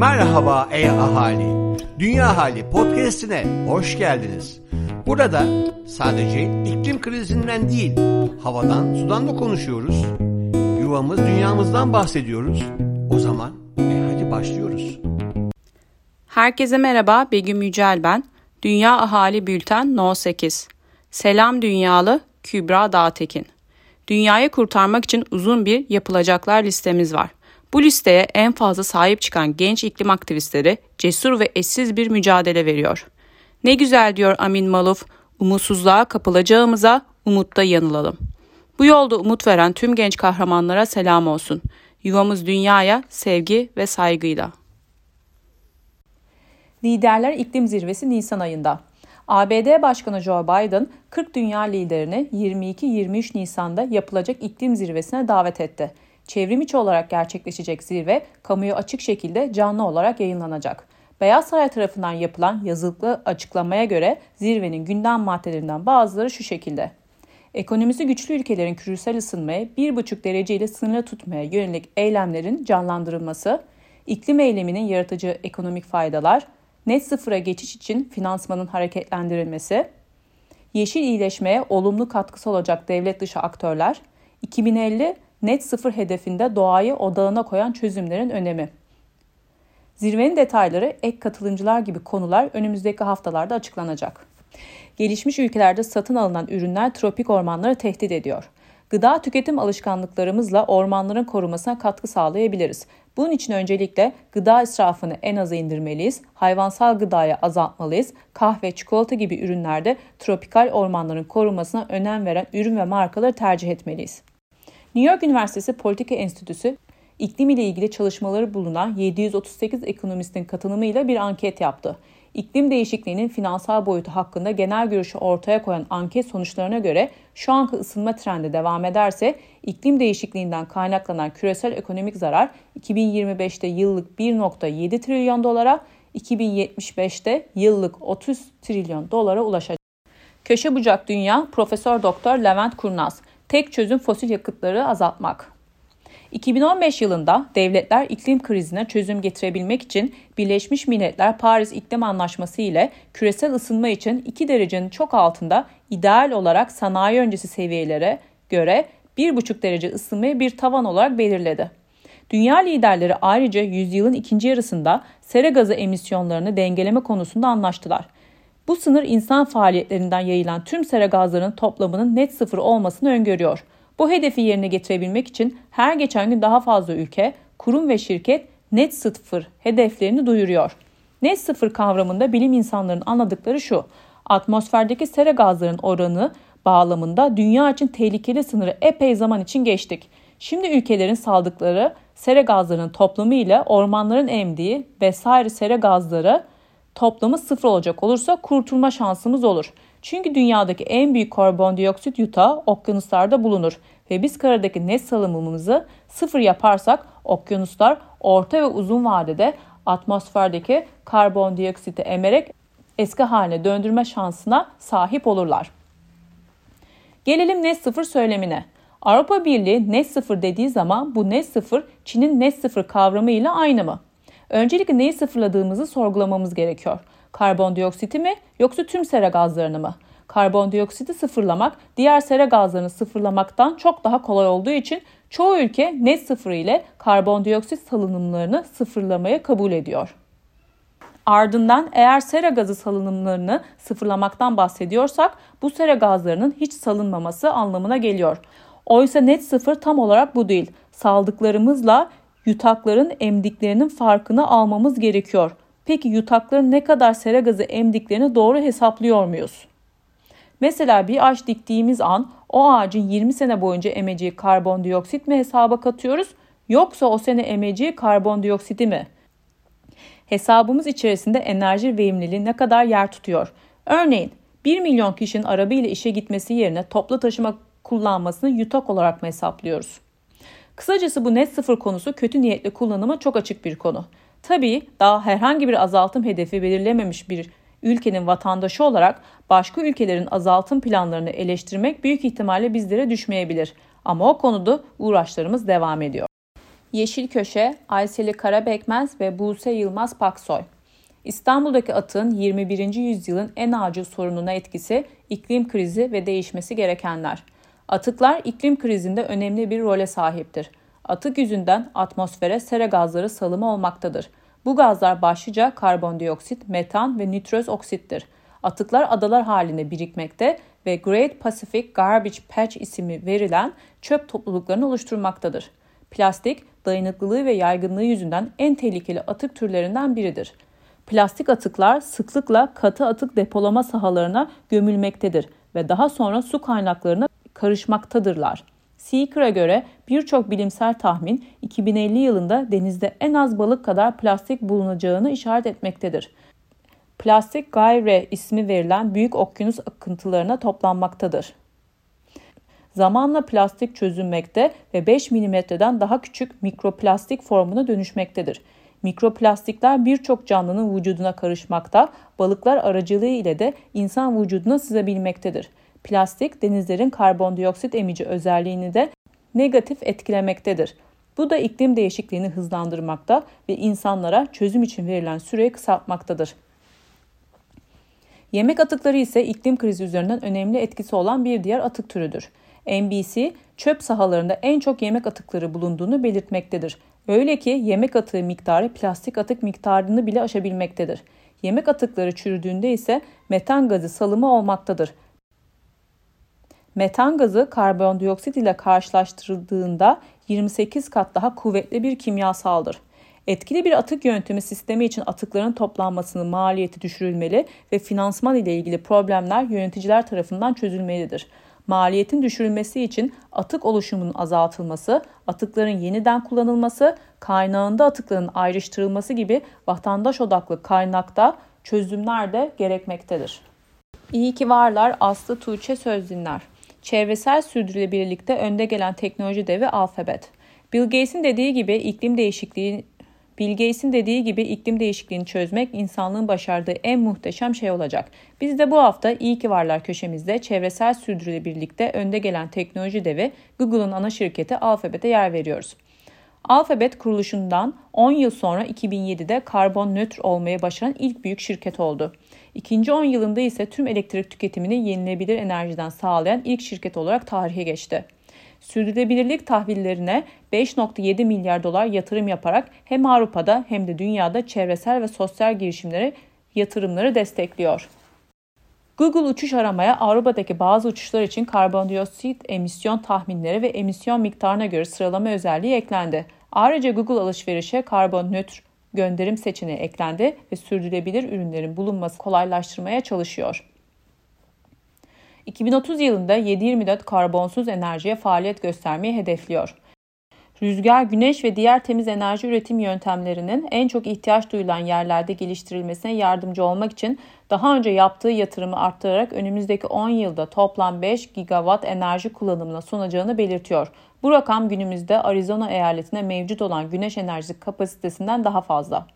Merhaba ey ahali. Dünya Hali podcast'ine hoş geldiniz. Burada sadece iklim krizinden değil, havadan, sudan da konuşuyoruz. Yuvamız, dünyamızdan bahsediyoruz. O zaman e hadi başlıyoruz. Herkese merhaba, Begüm Yücel ben. Dünya Ahali Bülten No 8. Selam Dünyalı Kübra Dağtekin. Dünyayı kurtarmak için uzun bir yapılacaklar listemiz var. Bu listeye en fazla sahip çıkan genç iklim aktivistleri cesur ve eşsiz bir mücadele veriyor. Ne güzel diyor Amin Maluf, umutsuzluğa kapılacağımıza umutta yanılalım. Bu yolda umut veren tüm genç kahramanlara selam olsun. Yuvamız dünyaya sevgi ve saygıyla. Liderler İklim Zirvesi Nisan ayında. ABD Başkanı Joe Biden 40 dünya liderini 22-23 Nisan'da yapılacak iklim zirvesine davet etti. Çevrim içi olarak gerçekleşecek zirve kamuya açık şekilde canlı olarak yayınlanacak. Beyaz Saray tarafından yapılan yazılı açıklamaya göre zirvenin gündem maddelerinden bazıları şu şekilde. Ekonomisi güçlü ülkelerin küresel ısınmayı 1,5 derece ile sınırlı tutmaya yönelik eylemlerin canlandırılması, iklim eyleminin yaratıcı ekonomik faydalar, net sıfıra geçiş için finansmanın hareketlendirilmesi, yeşil iyileşmeye olumlu katkısı olacak devlet dışı aktörler, 2050 net sıfır hedefinde doğayı odağına koyan çözümlerin önemi. Zirvenin detayları ek katılımcılar gibi konular önümüzdeki haftalarda açıklanacak. Gelişmiş ülkelerde satın alınan ürünler tropik ormanları tehdit ediyor. Gıda tüketim alışkanlıklarımızla ormanların korumasına katkı sağlayabiliriz. Bunun için öncelikle gıda israfını en aza indirmeliyiz, hayvansal gıdaya azaltmalıyız, kahve, çikolata gibi ürünlerde tropikal ormanların korunmasına önem veren ürün ve markaları tercih etmeliyiz. New York Üniversitesi Politika Enstitüsü iklim ile ilgili çalışmaları bulunan 738 ekonomistin katılımıyla bir anket yaptı. İklim değişikliğinin finansal boyutu hakkında genel görüşü ortaya koyan anket sonuçlarına göre şu anki ısınma trendi devam ederse iklim değişikliğinden kaynaklanan küresel ekonomik zarar 2025'te yıllık 1.7 trilyon dolara, 2075'te yıllık 30 trilyon dolara ulaşacak. Köşe bucak dünya Profesör Doktor Levent Kurnaz Tek çözüm fosil yakıtları azaltmak. 2015 yılında devletler iklim krizine çözüm getirebilmek için Birleşmiş Milletler Paris İklim Anlaşması ile küresel ısınma için 2 derecenin çok altında ideal olarak sanayi öncesi seviyelere göre 1,5 derece ısınmayı bir tavan olarak belirledi. Dünya liderleri ayrıca yüzyılın ikinci yarısında sera gazı emisyonlarını dengeleme konusunda anlaştılar. Bu sınır insan faaliyetlerinden yayılan tüm sera gazlarının toplamının net sıfır olmasını öngörüyor. Bu hedefi yerine getirebilmek için her geçen gün daha fazla ülke, kurum ve şirket net sıfır hedeflerini duyuruyor. Net sıfır kavramında bilim insanlarının anladıkları şu. Atmosferdeki sera gazlarının oranı bağlamında dünya için tehlikeli sınırı epey zaman için geçtik. Şimdi ülkelerin saldıkları sera gazlarının toplamı ile ormanların emdiği vesaire sera gazları toplamı sıfır olacak olursa kurtulma şansımız olur. Çünkü dünyadaki en büyük karbondioksit yutağı okyanuslarda bulunur ve biz karadaki net salımımızı sıfır yaparsak okyanuslar orta ve uzun vadede atmosferdeki karbondioksiti emerek eski haline döndürme şansına sahip olurlar. Gelelim net sıfır söylemine. Avrupa Birliği net sıfır dediği zaman bu net sıfır Çin'in net sıfır kavramı ile aynı mı? Öncelikle neyi sıfırladığımızı sorgulamamız gerekiyor. Karbondioksiti mi yoksa tüm sera gazlarını mı? Karbondioksiti sıfırlamak diğer sera gazlarını sıfırlamaktan çok daha kolay olduğu için çoğu ülke net sıfır ile karbondioksit salınımlarını sıfırlamayı kabul ediyor. Ardından eğer sera gazı salınımlarını sıfırlamaktan bahsediyorsak bu sera gazlarının hiç salınmaması anlamına geliyor. Oysa net sıfır tam olarak bu değil. Saldıklarımızla yutakların emdiklerinin farkını almamız gerekiyor. Peki yutakların ne kadar sera gazı emdiklerini doğru hesaplıyor muyuz? Mesela bir ağaç diktiğimiz an o ağacın 20 sene boyunca emeceği karbondioksit mi hesaba katıyoruz yoksa o sene emeceği karbondioksiti mi? Hesabımız içerisinde enerji verimliliği ne kadar yer tutuyor? Örneğin 1 milyon kişinin arabayla işe gitmesi yerine toplu taşıma kullanmasını yutak olarak mı hesaplıyoruz? Kısacası bu net sıfır konusu kötü niyetli kullanıma çok açık bir konu. Tabii daha herhangi bir azaltım hedefi belirlememiş bir ülkenin vatandaşı olarak başka ülkelerin azaltım planlarını eleştirmek büyük ihtimalle bizlere düşmeyebilir. Ama o konuda uğraşlarımız devam ediyor. Yeşil Köşe, Ayseli Karabekmez ve Buse Yılmaz Paksoy. İstanbul'daki atın 21. yüzyılın en acil sorununa etkisi iklim krizi ve değişmesi gerekenler. Atıklar iklim krizinde önemli bir role sahiptir. Atık yüzünden atmosfere sera gazları salımı olmaktadır. Bu gazlar başlıca karbondioksit, metan ve nitroz oksittir. Atıklar adalar halinde birikmekte ve Great Pacific Garbage Patch ismi verilen çöp topluluklarını oluşturmaktadır. Plastik, dayanıklılığı ve yaygınlığı yüzünden en tehlikeli atık türlerinden biridir. Plastik atıklar sıklıkla katı atık depolama sahalarına gömülmektedir ve daha sonra su kaynaklarına karışmaktadırlar. Seeker'a göre birçok bilimsel tahmin 2050 yılında denizde en az balık kadar plastik bulunacağını işaret etmektedir. Plastik Gayre ismi verilen büyük okyanus akıntılarına toplanmaktadır. Zamanla plastik çözünmekte ve 5 milimetreden daha küçük mikroplastik formuna dönüşmektedir. Mikroplastikler birçok canlının vücuduna karışmakta, balıklar aracılığı ile de insan vücuduna sızabilmektedir. Plastik denizlerin karbondioksit emici özelliğini de negatif etkilemektedir. Bu da iklim değişikliğini hızlandırmakta ve insanlara çözüm için verilen süreyi kısaltmaktadır. Yemek atıkları ise iklim krizi üzerinden önemli etkisi olan bir diğer atık türüdür. NBC, çöp sahalarında en çok yemek atıkları bulunduğunu belirtmektedir. Öyle ki yemek atığı miktarı plastik atık miktarını bile aşabilmektedir. Yemek atıkları çürüdüğünde ise metan gazı salımı olmaktadır. Metan gazı karbondioksit ile karşılaştırıldığında 28 kat daha kuvvetli bir kimyasaldır. Etkili bir atık yöntemi sistemi için atıkların toplanmasının maliyeti düşürülmeli ve finansman ile ilgili problemler yöneticiler tarafından çözülmelidir. Maliyetin düşürülmesi için atık oluşumunun azaltılması, atıkların yeniden kullanılması, kaynağında atıkların ayrıştırılması gibi vatandaş odaklı kaynakta çözümler de gerekmektedir. İyi ki varlar Aslı Tuğçe söz dinler. Çevresel sürdürülebilirlikte önde gelen teknoloji devi alfabet. Bill Gates'in dediği gibi iklim değişikliği Bill Gates'in dediği gibi iklim değişikliğini çözmek insanlığın başardığı en muhteşem şey olacak. Biz de bu hafta İyi ki Varlar köşemizde çevresel sürdürülebilirlikte önde gelen teknoloji devi Google'un ana şirketi Alphabet'e yer veriyoruz. Alphabet kuruluşundan 10 yıl sonra 2007'de karbon nötr olmayı başaran ilk büyük şirket oldu. İkinci 10 yılında ise tüm elektrik tüketimini yenilebilir enerjiden sağlayan ilk şirket olarak tarihe geçti sürdürülebilirlik tahvillerine 5.7 milyar dolar yatırım yaparak hem Avrupa'da hem de dünyada çevresel ve sosyal girişimleri yatırımları destekliyor. Google uçuş aramaya Avrupa'daki bazı uçuşlar için karbondioksit emisyon tahminleri ve emisyon miktarına göre sıralama özelliği eklendi. Ayrıca Google alışverişe karbon nötr gönderim seçeneği eklendi ve sürdürülebilir ürünlerin bulunması kolaylaştırmaya çalışıyor. 2030 yılında 7-24 karbonsuz enerjiye faaliyet göstermeyi hedefliyor. Rüzgar, güneş ve diğer temiz enerji üretim yöntemlerinin en çok ihtiyaç duyulan yerlerde geliştirilmesine yardımcı olmak için daha önce yaptığı yatırımı arttırarak önümüzdeki 10 yılda toplam 5 gigawatt enerji kullanımına sunacağını belirtiyor. Bu rakam günümüzde Arizona eyaletinde mevcut olan güneş enerjisi kapasitesinden daha fazla.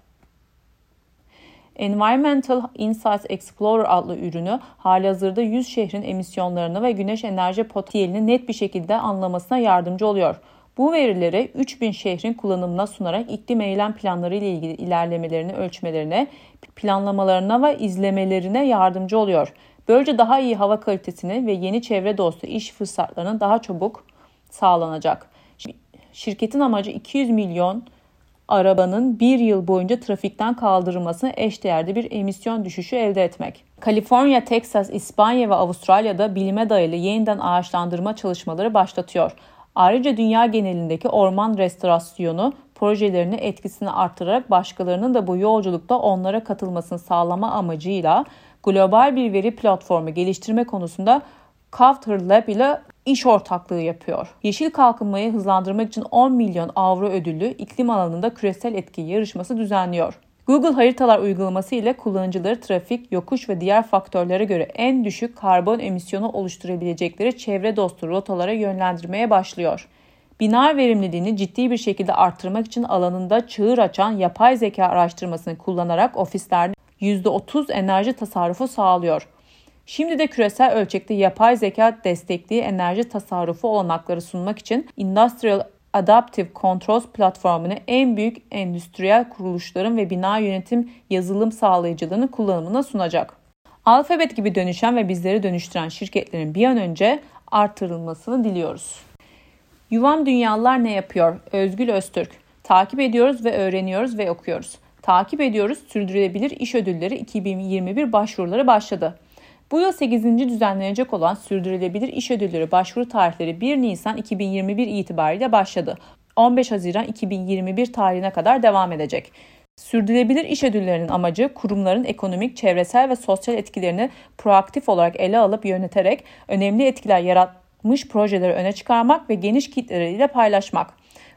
Environmental Insights Explorer adlı ürünü halihazırda 100 şehrin emisyonlarını ve güneş enerji potansiyelini net bir şekilde anlamasına yardımcı oluyor. Bu verileri 3000 şehrin kullanımına sunarak iklim eylem planları ile ilgili ilerlemelerini ölçmelerine, planlamalarına ve izlemelerine yardımcı oluyor. Böylece daha iyi hava kalitesini ve yeni çevre dostu iş fırsatlarının daha çabuk sağlanacak. Şirketin amacı 200 milyon arabanın bir yıl boyunca trafikten kaldırılmasına eşdeğerde bir emisyon düşüşü elde etmek. Kaliforniya, Teksas, İspanya ve Avustralya'da bilime dayalı yeniden ağaçlandırma çalışmaları başlatıyor. Ayrıca dünya genelindeki orman restorasyonu projelerini etkisini artırarak başkalarının da bu yolculukta onlara katılmasını sağlama amacıyla global bir veri platformu geliştirme konusunda Kafter Lab ile iş ortaklığı yapıyor. Yeşil kalkınmayı hızlandırmak için 10 milyon avro ödüllü iklim alanında küresel etki yarışması düzenliyor. Google haritalar uygulaması ile kullanıcıları trafik, yokuş ve diğer faktörlere göre en düşük karbon emisyonu oluşturabilecekleri çevre dostu rotalara yönlendirmeye başlıyor. Biner verimliliğini ciddi bir şekilde arttırmak için alanında çığır açan yapay zeka araştırmasını kullanarak ofislerde %30 enerji tasarrufu sağlıyor. Şimdi de küresel ölçekte yapay zeka destekli enerji tasarrufu olanakları sunmak için Industrial Adaptive Controls platformunu en büyük endüstriyel kuruluşların ve bina yönetim yazılım sağlayıcılığının kullanımına sunacak. Alfabet gibi dönüşen ve bizleri dönüştüren şirketlerin bir an önce artırılmasını diliyoruz. Yuvam Dünyalılar ne yapıyor? Özgül Öztürk. Takip ediyoruz ve öğreniyoruz ve okuyoruz. Takip ediyoruz sürdürülebilir iş ödülleri 2021 başvuruları başladı. Bu yıl 8. düzenlenecek olan Sürdürülebilir İş Ödülleri başvuru tarihleri 1 Nisan 2021 itibariyle başladı. 15 Haziran 2021 tarihine kadar devam edecek. Sürdürülebilir iş ödüllerinin amacı kurumların ekonomik, çevresel ve sosyal etkilerini proaktif olarak ele alıp yöneterek önemli etkiler yaratmış projeleri öne çıkarmak ve geniş kitleleriyle paylaşmak.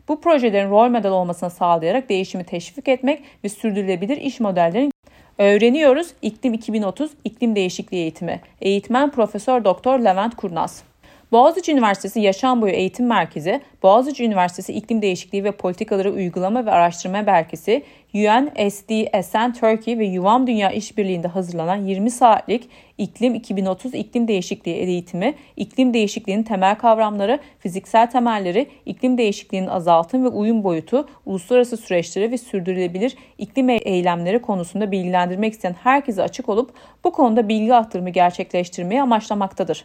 Bu projelerin rol model olmasını sağlayarak değişimi teşvik etmek ve sürdürülebilir iş modellerinin Öğreniyoruz İklim 2030 İklim Değişikliği Eğitimi. Eğitmen Profesör Doktor Levent Kurnaz. Boğaziçi Üniversitesi Yaşam Boyu Eğitim Merkezi, Boğaziçi Üniversitesi İklim Değişikliği ve Politikaları Uygulama ve Araştırma Merkezi, UNSDSN Turkey ve Yuvam Dünya İşbirliği'nde hazırlanan 20 saatlik İklim 2030 İklim Değişikliği eğitimi, iklim değişikliğinin temel kavramları, fiziksel temelleri, iklim değişikliğinin azaltım ve uyum boyutu, uluslararası süreçleri ve sürdürülebilir iklim eylemleri konusunda bilgilendirmek isteyen herkese açık olup bu konuda bilgi aktarımı gerçekleştirmeyi amaçlamaktadır.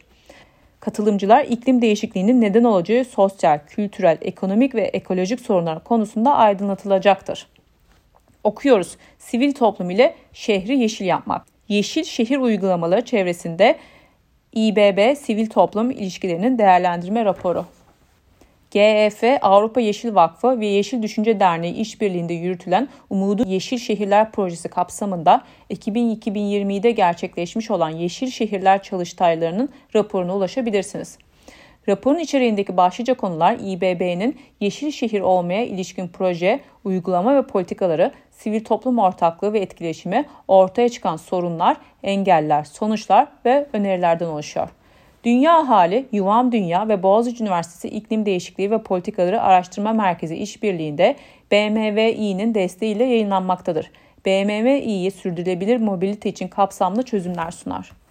Katılımcılar iklim değişikliğinin neden olacağı sosyal, kültürel, ekonomik ve ekolojik sorunlar konusunda aydınlatılacaktır. Okuyoruz. Sivil toplum ile şehri yeşil yapmak. Yeşil şehir uygulamaları çevresinde İBB Sivil Toplum İlişkilerinin Değerlendirme Raporu. GEF, Avrupa Yeşil Vakfı ve Yeşil Düşünce Derneği işbirliğinde yürütülen Umudu Yeşil Şehirler Projesi kapsamında 2020'de gerçekleşmiş olan Yeşil Şehirler çalıştaylarının raporuna ulaşabilirsiniz. Raporun içeriğindeki başlıca konular İBB'nin yeşil şehir olmaya ilişkin proje, uygulama ve politikaları, sivil toplum ortaklığı ve etkileşimi, ortaya çıkan sorunlar, engeller, sonuçlar ve önerilerden oluşuyor. Dünya Hali, Yuvam Dünya ve Boğaziçi Üniversitesi İklim Değişikliği ve Politikaları Araştırma Merkezi işbirliğinde BMWİ'nin desteğiyle yayınlanmaktadır. BMWİ'yi sürdürülebilir mobilite için kapsamlı çözümler sunar.